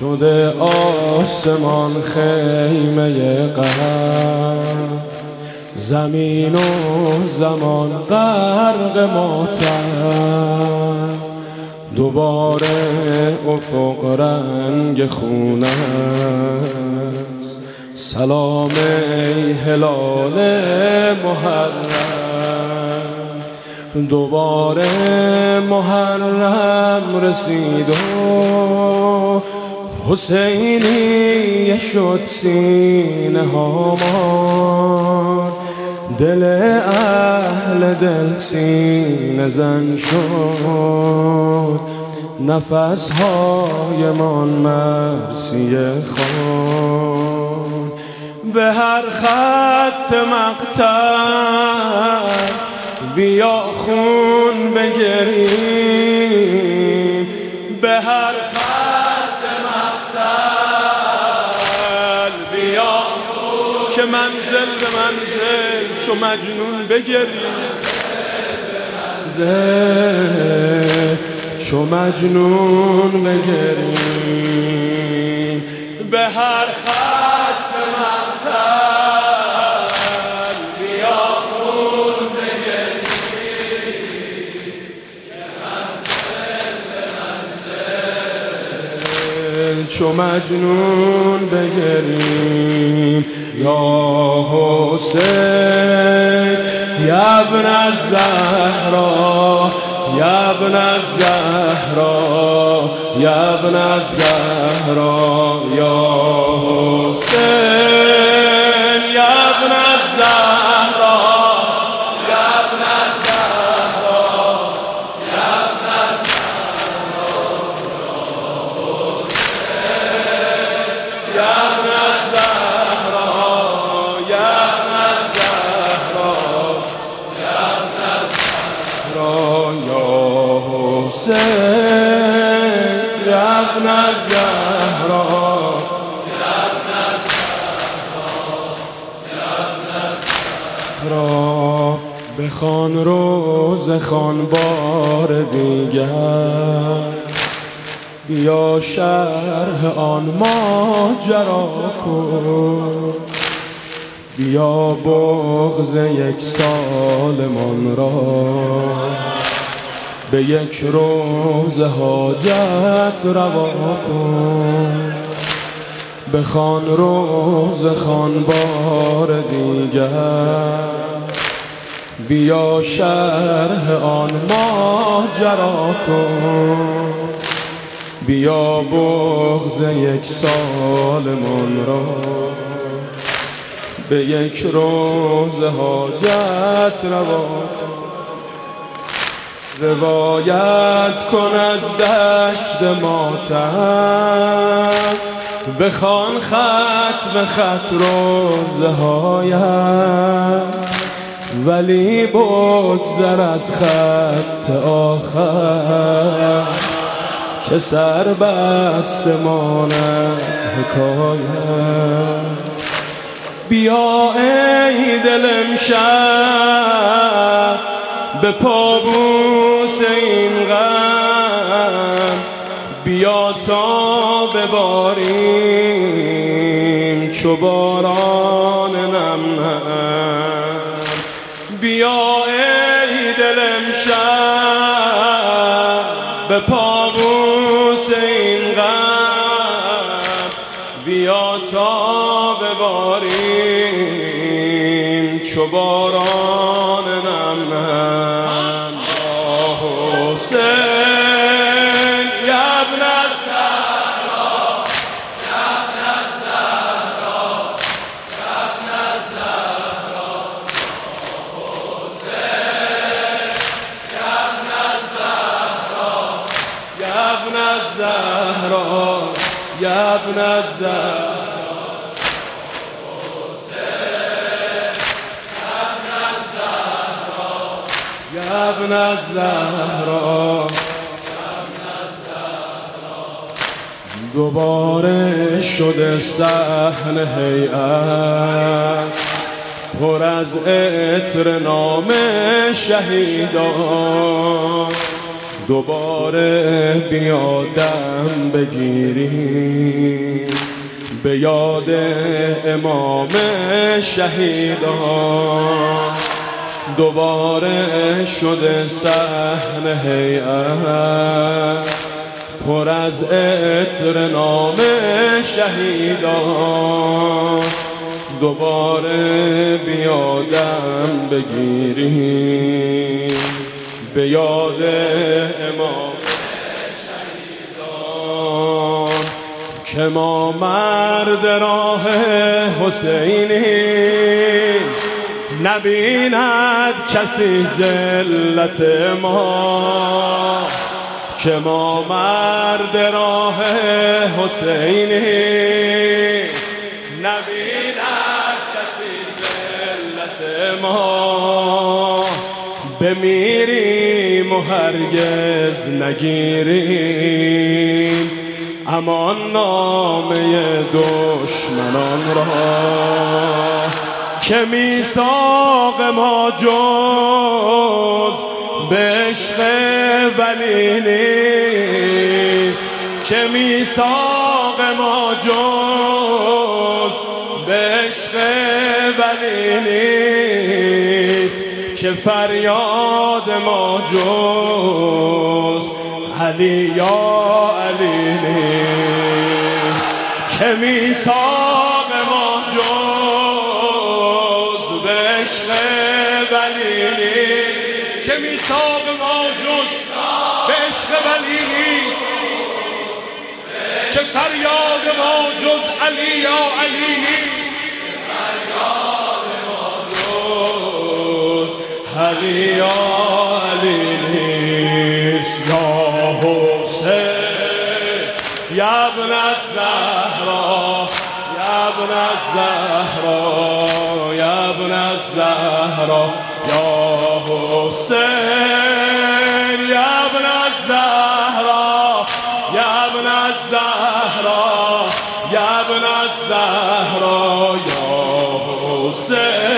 شده آسمان خیمه قهر. زمین و زمان غرق ماتم دوباره افق رنگ خونه سلام ای هلال محرم. دوباره محرم رسید و حسینی شد سینه هامان. دل اهل دل سینه زن شد. نفس های من مرسی خان به هر خط مقتل بیا خون بگریم منزل به منزل چو مجنون بگریم زل چو مجنون بگریم به هر چو مجنون بگریم. یا حسین یا ابن الزهرا یا ابن الزهرا یا ابن الزهرا یا حسین. یا حسین را بخوان روز خان بار دیگر. بیا شرح آن ماجرا کن. بیا بغز یک سالمان را به یک روز حاجت روا کن. بخوان روز خان بار دیگر بیا شرح آن ماجرا کن. بیا بغز یک سالمان را به یک روز حاجت روا روایت کن از دشت ماتم. بخوان خط به خط روزهایم ولی بگذر از خط آخر. که سر بست مانم حکایم بیا ای دل امشب به پابوس این غم. بیا تا بباریم چو باران نم. بیا ای دل امشب بباریم چو باران نم یا حسین یا ابن الزهرا یا ابن الزهرا یا ابن الزهرا حسین یا ابن الزهرا یا ابن الزهرا. ابن الزهرا دوباره شده صحن هیئت. پر از عطر نام شهیدان دوباره بیادم بگیریم. به یاد امام شهیدان دوباره شده سحن هیئت. پر از عطر نام شهیدان. دوباره بیادم بگیریم به یاد امام شهیدان. که ما مرد راه حسینی. نبیند کسی زلت ما که ما مرد راه حسینی. نبیند کسی زلت ما بمیریم و هرگز نگیریم. امان نامه دشمنان را که میساق ما جز به عشق ولی نیست. که میساق ما جز به عشق ولی نیست. که فریاد ما جز علی یا علی نیست. که میساق که میساق ما جز به عشق ولی نیست. که فریاد ما جز علی یا علی نیست. علی یا علی نیست. یا حسین یا ابن الزهرا یا ابن الزهرا یا ابن الزهرا. یا حسین یا ابن الزهرا یا ابن الزهرا یا ابن الزهرا یا حسین.